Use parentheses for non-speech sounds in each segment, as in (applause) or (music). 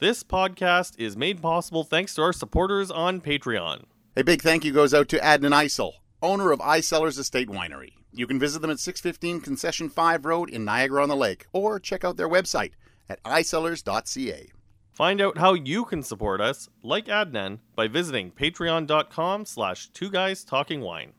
This podcast is made possible thanks to our supporters on Patreon. A big thank you goes out to Adnan Icel, owner of Icellars Estate Winery. You can visit them at 615 Concession 5 Road in Niagara on the Lake, or check out their website at icellars.ca. Find out how you can support us, like Adnan, by visiting patreon.com slash two guys talking wine.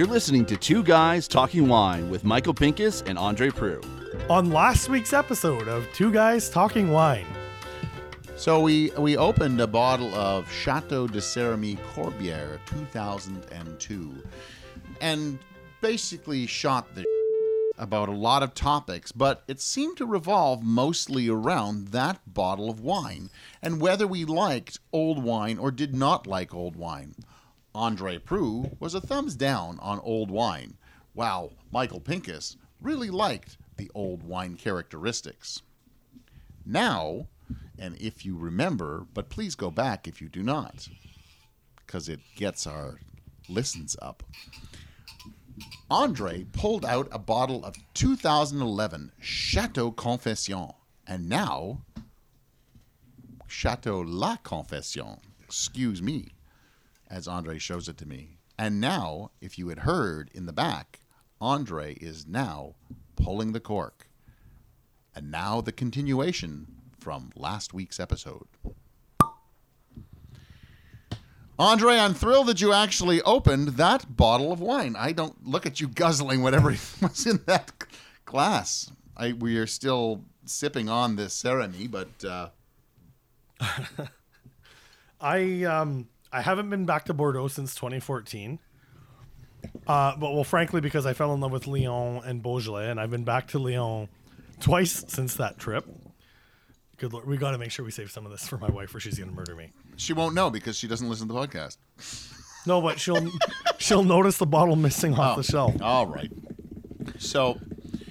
You're listening to Two Guys Talking Wine with Michael Pincus and Andre Proulx. On last week's episode of Two Guys Talking Wine, So we we opened a bottle of Chateau de Sérame Corbière 2002 and basically shot the (laughs) about a lot of topics, but it seemed to revolve mostly around that bottle of wine and whether we liked old wine or did not like old wine. Andre Proulx was a thumbs down on old wine, while Michael Pincus really liked the old wine characteristics. Now, and if you remember, but please go back if you do not, because it gets our listens up. Andre pulled out a bottle of 2011 Chateau Confession, and now Chateau La Confession. Excuse me, as Andre shows it to me. And now, if you had heard in the back, Andre is now pulling the cork. And now the continuation from last week's episode. Andre, I'm thrilled that you actually opened that bottle of wine. I don't look at you guzzling whatever (laughs) was in that glass. I, we are still sipping on this ceremony, but uh, (laughs) I um I haven't been back to Bordeaux since 2014. Uh, but well, frankly, because I fell in love with Lyon and Beaujolais, and I've been back to Lyon twice since that trip. Good lord, we got to make sure we save some of this for my wife, or she's gonna murder me. she won't know because she doesn't listen to the podcast. No, but she'll (laughs) she'll notice the bottle missing off the shelf. All right. So,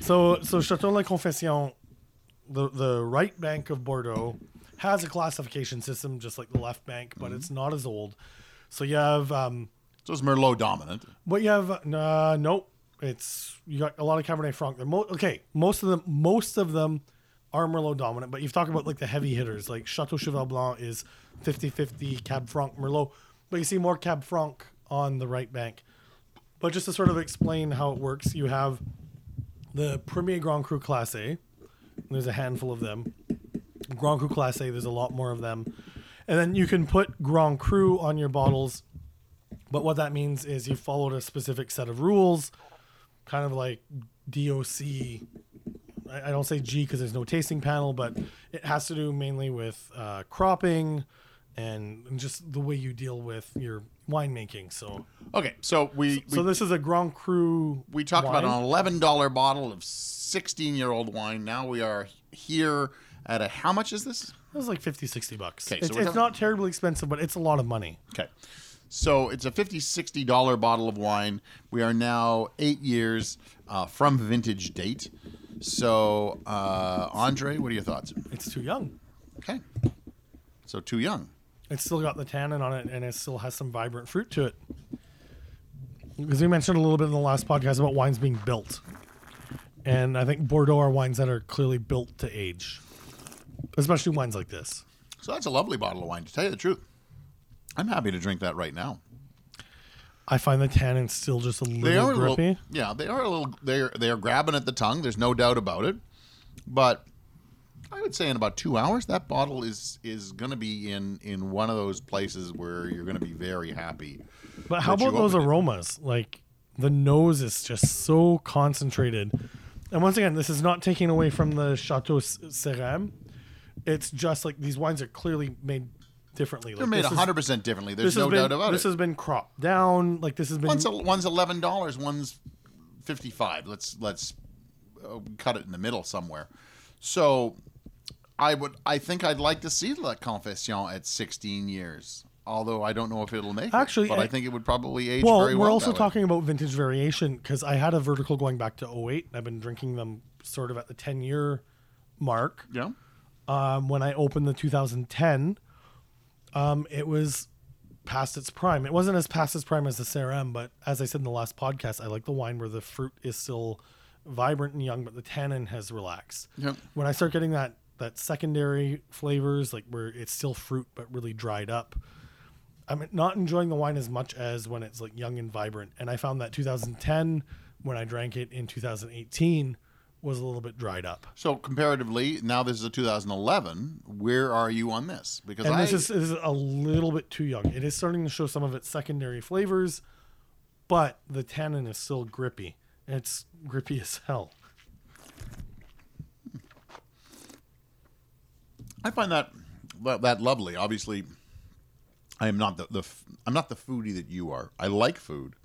So so Chateau La Confession, the the right bank of Bordeaux, has a classification system just like the left bank, but it's not as old. So you have um, so it's Merlot dominant. But you have uh, nope. It's you got a lot of Cabernet Franc. They're mo- okay, most of them most of them are Merlot dominant. But you've talked about like the heavy hitters, like Chateau Cheval Blanc is 50-50 Cab Franc Merlot. But you see more Cab Franc on the right bank. But just to sort of explain how it works, you have the Premier Grand Cru Class A. There's a handful of them. Grand Cru Class A, there's a lot more of them. And then you can put Grand Cru on your bottles but what that means is you followed a specific set of rules, kind of like DOC. I I don't say G because there's no tasting panel, but it has to do mainly with uh, cropping and and just the way you deal with your winemaking. So, Okay, so we we, so this is a Grand Cru. we talked wine. about an eleven dollar bottle of sixteen year old wine. Now we are here at a how much is this? It was like 50, 60 bucks. Okay, so it's we're it's talking- not terribly expensive, but it's a lot of money. Okay. So it's a 50 60 dollar bottle of wine. We are now eight years uh, from vintage date. So, uh, Andre, what are your thoughts? It's too young. Okay. So, too young. It's still got the tannin on it, and it still has some vibrant fruit to it. Because we mentioned a little bit in the last podcast about wines being built, and I think Bordeaux are wines that are clearly built to age, especially wines like this. So, that's a lovely bottle of wine, to tell you the truth. I'm happy to drink that right now. I find the tannins still just a little They are a grippy. little, yeah, they are a little, they're, they're grabbing at the tongue. There's no doubt about it. But I would say in about two hours, that bottle is is going to be in in one of those places where you're going to be very happy. But how about those opened it. aromas? Like the nose is just so concentrated. And once again, this is not taking away from the Chateau Sérame. It's just like these wines are clearly made differently. They're Like, made 100 percent differently. There's no been, doubt about this it. This has been cropped down. Like this has been. One's one's eleven dollars. One's fifty five. Let's let's uh, cut it in the middle somewhere. So, I would. I think I'd like to see La Confession at sixteen years. Although I don't know if it'll make Actually, it, but I, I- think it would probably age well, very we're also that way. talking about vintage variation because I had a vertical going back to 08. I've been drinking them sort of at the 10 year mark. Yeah. Um, when I opened the 2010, um, it was past its prime. It wasn't as past its prime as the CRM, but as I said in the last podcast, I like the wine where the fruit is still vibrant and young, but the tannin has relaxed. Yep. When I start getting that that secondary flavors, like where it's still fruit but really dried up, I'm not enjoying the wine as much as when it's like young and vibrant. And I found that 2010, when I drank it in 2018, was a little bit dried up. So comparatively, now this is a 2011. Where are you on this? Because And I, this is, is a little bit too young. It is starting to show some of its secondary flavors, but the tannin is still grippy. It's grippy as hell. I find that that, lovely. Obviously, I am not the, the I'm not the foodie that you are. I like food,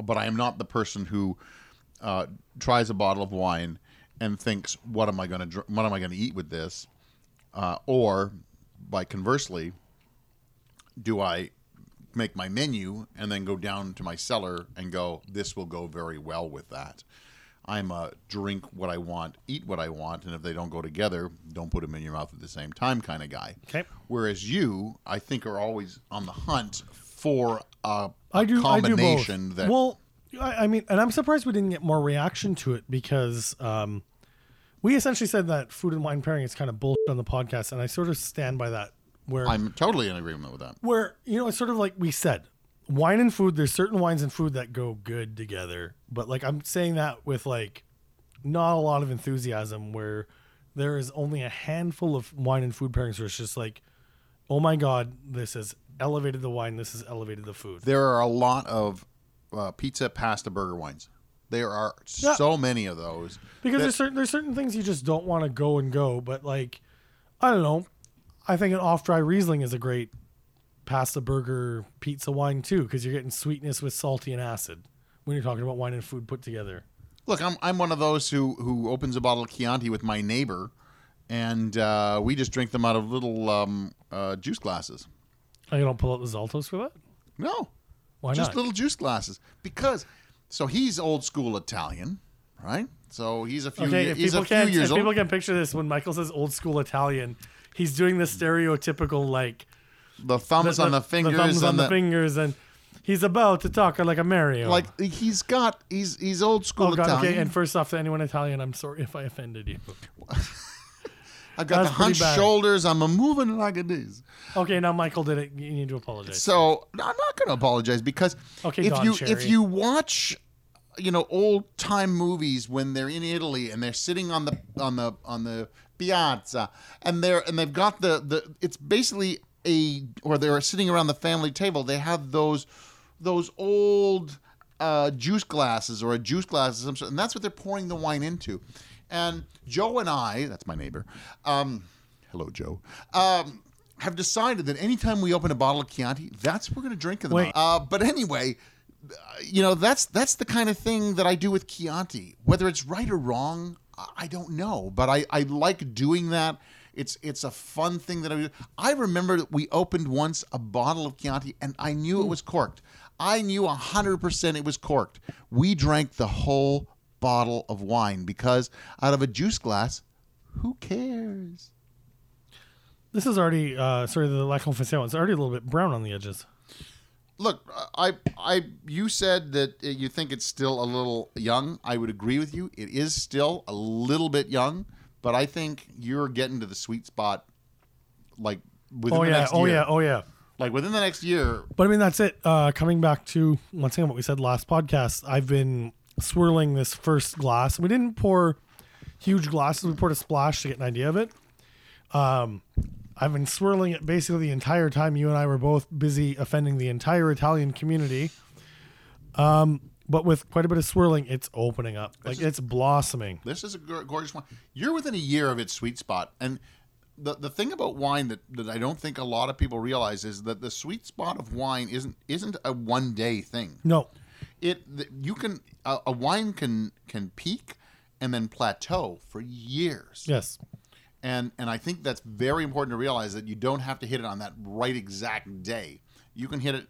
but I am not the person who uh, tries a bottle of wine and thinks, "What am I going to dr- What am I going to eat with this?" Uh, or, by conversely, do I make my menu and then go down to my cellar and go, "This will go very well with that." I'm a drink what I want, eat what I want, and if they don't go together, don't put them in your mouth at the same time kind of guy. Okay. Whereas you, I think, are always on the hunt for a, I do. combination I do both. that. Well, I, I mean, and I'm surprised we didn't get more reaction to it because um, we essentially said that food and wine pairing is kind of bullshit on the podcast, and I sort of stand by that. Where I'm totally in agreement with that. where you know it's sort of like we said wine and food there's certain wines and food that go good together but like i'm saying that with like not a lot of enthusiasm where there is only a handful of wine and food pairings where it's just like oh my god this has elevated the wine this has elevated the food There are a lot of uh, pizza, pasta, burger wines. There are Yeah. so many of those. because that- there's certain there's certain things you just don't want to go and go but like i don't know i think an off dry riesling is a great pasta burger pizza wine too because you're getting sweetness with salty and acid when you're talking about wine and food put together Look, I'm I'm one of those who who opens a bottle of Chianti with my neighbor, and uh, we just drink them out of little um, uh, juice glasses. Oh, you don't pull out the Zaltos for that? No, Why just not? little juice glasses because. So he's old school Italian, right? So he's a few. Okay, ye- if he's a few can, years if old. people can picture this, when Michael says old school Italian, he's doing the stereotypical like the thumbs on the fingers thumbs and on the, the, fingers, and he's about to talk like a Mario. like he's got he's he's old school oh god, Italian. okay. And first off, to anyone Italian, I'm sorry if I offended you. (laughs) I've got the that's hunched bad. shoulders. I'm a moving like it is. Okay, now Michael did it. You need to apologize. So I'm not going to apologize because Okay, if Don you Cherry. if you watch, you know, old time movies when they're in Italy and they're sitting on the on the on the piazza and they're and they've got the the it's basically a or they're sitting around the family table. They have those those old uh, juice glasses or a juice glass of some sort, and that's what they're pouring the wine into. And Joe and I, that's my neighbor. Um, hello, Joe. Um, have decided that anytime we open a bottle of Chianti, that's what we're going to drink in the Wait. Uh, but anyway, uh, you know that's that's the kind of thing that I do with Chianti. Whether it's right or wrong, I- don't know. But I, I like doing that. It's it's a fun thing that I do. I remember that we opened once a bottle of Chianti and I knew it was corked. I knew hundred percent it was corked. We drank the whole bottle of wine because out of a juice glass, who cares? this is already uh, sorry the La Confession. It's already a little bit brown on the edges. Look, I, I, you said that uh, you think it's still a little young. I would agree with you. It is still a little bit young, but I think you're getting to the sweet spot, like within Oh the yeah, next oh year. yeah, oh yeah. Like within the next year. But I mean, that's it. Uh, coming back to once again what we said last podcast, I've been swirling this first glass. We didn't pour huge glasses. We poured a splash to get an idea of it. Um, I've been swirling it basically the entire time. You and I were both busy offending the entire Italian community. Um, but with quite a bit of swirling, it's opening up. Like it's blossoming. This is a gorgeous wine. You're within a year of its sweet spot, and the the thing about wine that, that I don't think a lot of people realize is that the sweet spot of wine isn't isn't a one day thing. No, it you can a, a wine can can peak and then plateau for years. Yes, and and i think that's very important to realize that you don't have to hit it on that right exact day. You can hit it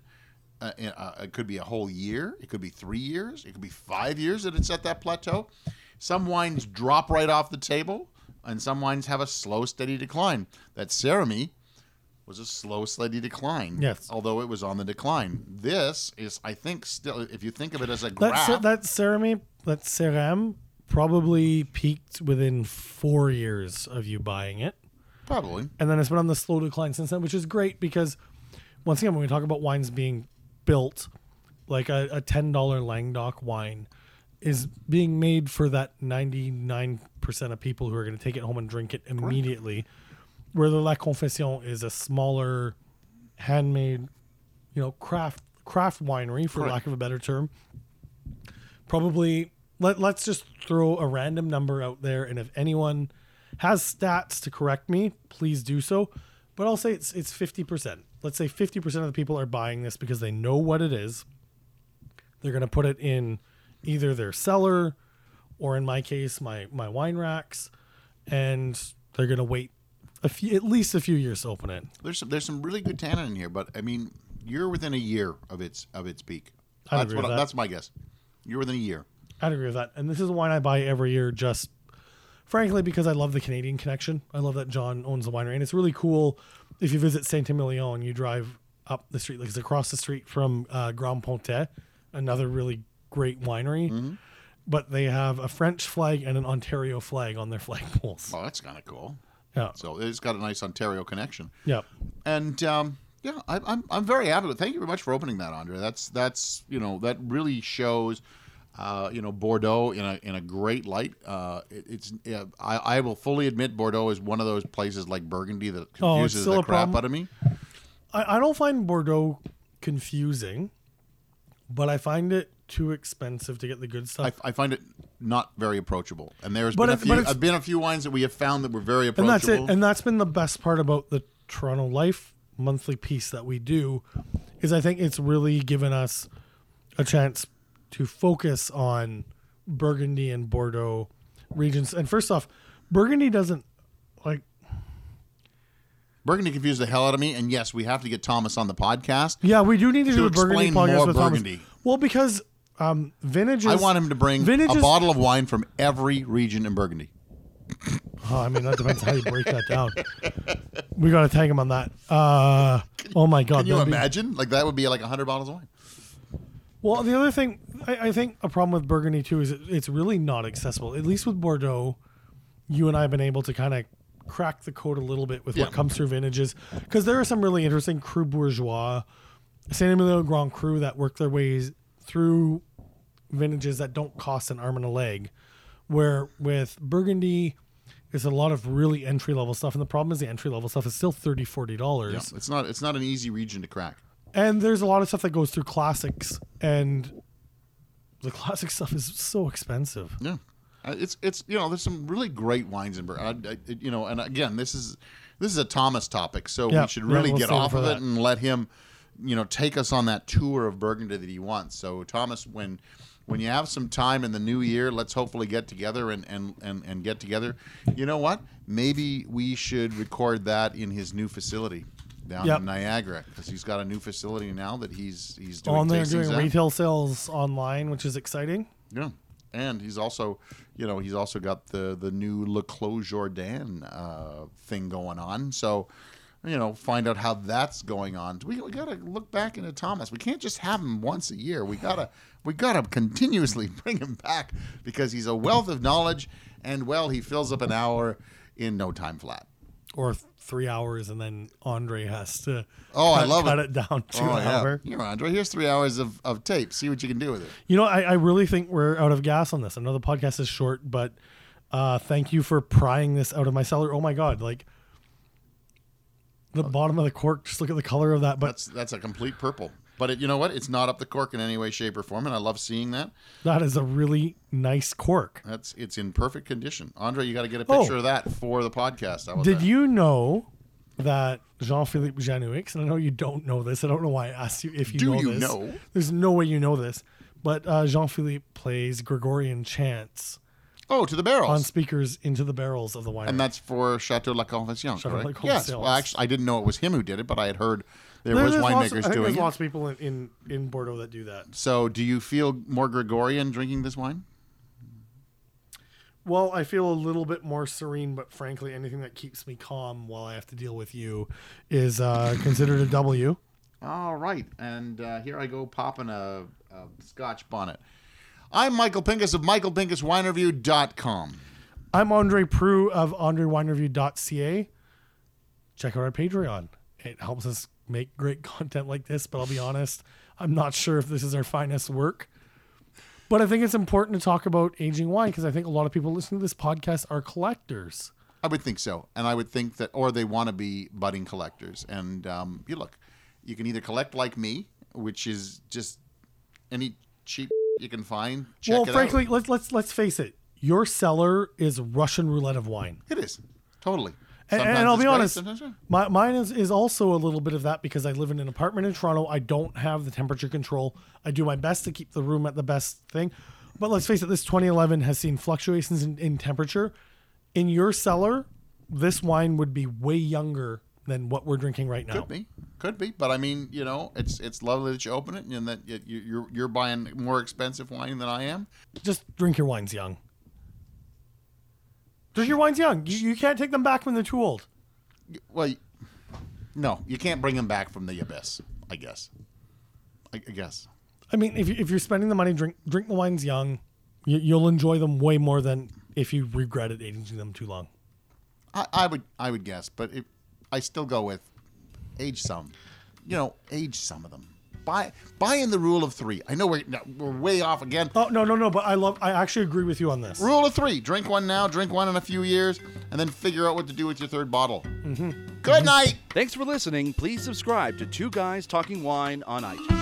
uh, in, uh, it could be a whole year it could be three years it could be five years that it's at that plateau. Some wines drop right off the table and some wines have a slow steady decline. That cerami was a slow steady decline Yes. although it was on the decline this is i think still if you think of it as a that graph cer- that cerami, that ceram probably peaked within four years of you buying it. Probably. and then it's been on the slow decline since then, which is great because once again, when we talk about wines being built, like a, a ten dollar Languedoc wine is being made for that ninety nine percent of people who are going to take it home and drink it immediately, where the La Confession is a smaller, handmade, you know, craft craft winery for Correct. lack of a better term. Probably let let's just throw a random number out there, and if anyone has stats to correct me, please do so. But I'll say it's it's fifty percent. Let's say fifty percent of the people are buying this because they know what it is. They're gonna put it in either their cellar, or in my case, my my wine racks, and they're gonna wait a few at least a few years to open it. There's some, there's some really good tannin in here, but I mean, you're within a year of its of its peak. I'd That's agree what with that. that's my guess. You're within a year. I'd agree with that. And this is a wine I buy every year just frankly because I love the Canadian connection. I love that John owns the winery. And it's really cool if you visit Saint Emilion, you drive up the street, like it's across the street from uh, Grand Pontet, another really great winery. But they have a French flag and an Ontario flag on their (laughs) flagpoles. Oh, that's kind of cool. Yeah. So it's got a nice Ontario connection. Yeah. And um, yeah, I, I'm I'm very happy with. Thank you very much for opening that, Andre. That's that's you know that really shows. Uh, you know Bordeaux in a in a great light. Uh, it, it's yeah, I, I will fully admit Bordeaux is one of those places like Burgundy that Oh, confuses still the crap out of me. I, I don't find Bordeaux confusing, but I find it too expensive to get the good stuff. I, I find it not very approachable. And there's But been a it- but few it's- have been a few wines that we have found that were very approachable. and that's it and that's been the best part about the toronto life monthly piece that we do is i think it's really given us a chance to focus on burgundy and bordeaux regions and first off burgundy doesn't like Burgundy confused the hell out of me. And yes, we have to get Thomas on the podcast. yeah we do need to, To do a burgundy explain podcast more with Thomas. Well because um vintages I want him to bring vintages, a bottle of wine from every region in Burgundy. Oh, I mean, that depends how you break that down. We got to tag him on that. Uh, oh my god! Can you that'd be- imagine? Like that would be like hundred bottles of wine. Well, the other thing, I, I think a problem with Burgundy too is it, it's really not accessible. At least with Bordeaux, you and I have been able to kind of crack the code a little bit with Yeah. what comes through vintages because there are some really interesting Cru Bourgeois, Saint Emilion Grand Cru that work their ways through vintages that don't cost an arm and a leg. Where with Burgundy, it's a lot of really entry level stuff, and the problem is the entry level stuff is still 30 40 dollars. Yeah, it's not it's not an easy region to crack. And there's a lot of stuff that goes through classics, and the classic (laughs) stuff is so expensive. Yeah, Uh, it's it's you know there's some really great wines in Burgundy. You know, and again, this is this is a Thomas topic, so Yeah, we should yeah, really we'll get off of that. it and let him, you know, take us on that tour of Burgundy that he wants. So Thomas, when when you have some time in the new year, let's hopefully get together and and and, and get together. You know what? Maybe we should record that in his new facility. Down Yep. in Niagara, because he's got a new facility now that he's he's doing On there doing at. retail sales online, which is exciting. Yeah, and he's also, you know, he's also got the the new Le Clos Jordanne uh, thing going on. So, you know, find out how that's going on. We, we got to look back into Thomas. We can't just have him once a year. We gotta we gotta continuously (laughs) bring him back because he's a wealth of knowledge, and well, he fills up an hour in no time flat. Or three hours, and then Andre has to Oh, I love cut it. it down to oh an yeah, hour. here, Andre. Here's three hours of, of tape. See what you can do with it. You know, I, I really think we're out of gas on this. I know the podcast is short, but uh, thank you for prying this out of my cellar. Oh my god, like the bottom of the cork. Just look at the color of that. But That's that's a complete purple. But it, you know what? It's not up the cork in any way, shape, or form, and I love seeing that. that is a really nice cork. That's it's in perfect condition. Andre, you got to get a Oh. picture of that for the podcast. About Did you know that Jean-Philippe Janoueix, and I know you don't know this. I don't know why I asked you if you Do know you this. know? There's no way you know this. But uh, Jean-Philippe plays Gregorian chants Oh, to the barrels. on speakers into the barrels of the wine. and that's for Chateau La Confession, Chateau La correct? Yes. Well, actually, I didn't know it was him who did it, but I had heard there There- was there's lots winemakers doing There's it. lots of people in, in, in Bordeaux that do that. So, do you feel more Gregorian drinking this wine? Well, I feel a little bit more serene, but frankly, anything that keeps me calm while I have to deal with you is uh, (laughs) considered a W. All right, and uh, here I go popping a, a Scotch bonnet. I'm Michael Pincus of michaelpincuswinereview.com. I'm Andre Proulx of AndreWineReview.ca. Check out our Patreon. It helps us make great (laughs) content like this, but I'll be honest, I'm not sure if this is our finest work. But I think it's important to talk about aging wine because I think a lot of people listening to this podcast are collectors. I would think so, and I would think that, or they want to be budding collectors. And um, you look, you can either collect like me, which is just any cheap you can find. Well, frankly, out. let's let's let's face it. Your cellar is Russian roulette of wine. it is totally. And, and I'll be honest, my, mine is, is also a little bit of that because I live in an apartment in Toronto. I don't have the temperature control. I do my best to keep the room at the best thing. But let's face it, this 2011 has seen fluctuations in, in temperature. In your cellar, this wine would be way younger than what we're drinking right now. Could be, could be, but I mean, you know, it's it's lovely that you open it and that you, you- you're you're buying more expensive wine than I am. Just drink your wines young. Drink your wines young. You, you can't take them back when they're too old. Well, no, you can't bring them back from the abyss. I guess. I, I guess. I mean, if, you, if you're spending the money, drink drink the wines young. You, you'll enjoy them way more than if you regretted aging them too long. I, I would I would guess, but it, I still go with age some. You know, age some of them. Buy buy in the rule of three. I know we're no, we're way off again. Oh no no no! But I love. I actually agree with you on this. Rule of three: drink one now, drink one in a few years, and then figure out what to do with your third bottle. Mm-hmm. Good mm-hmm. night. Thanks for listening. Please subscribe to Two Guys Talking Wine on iTunes.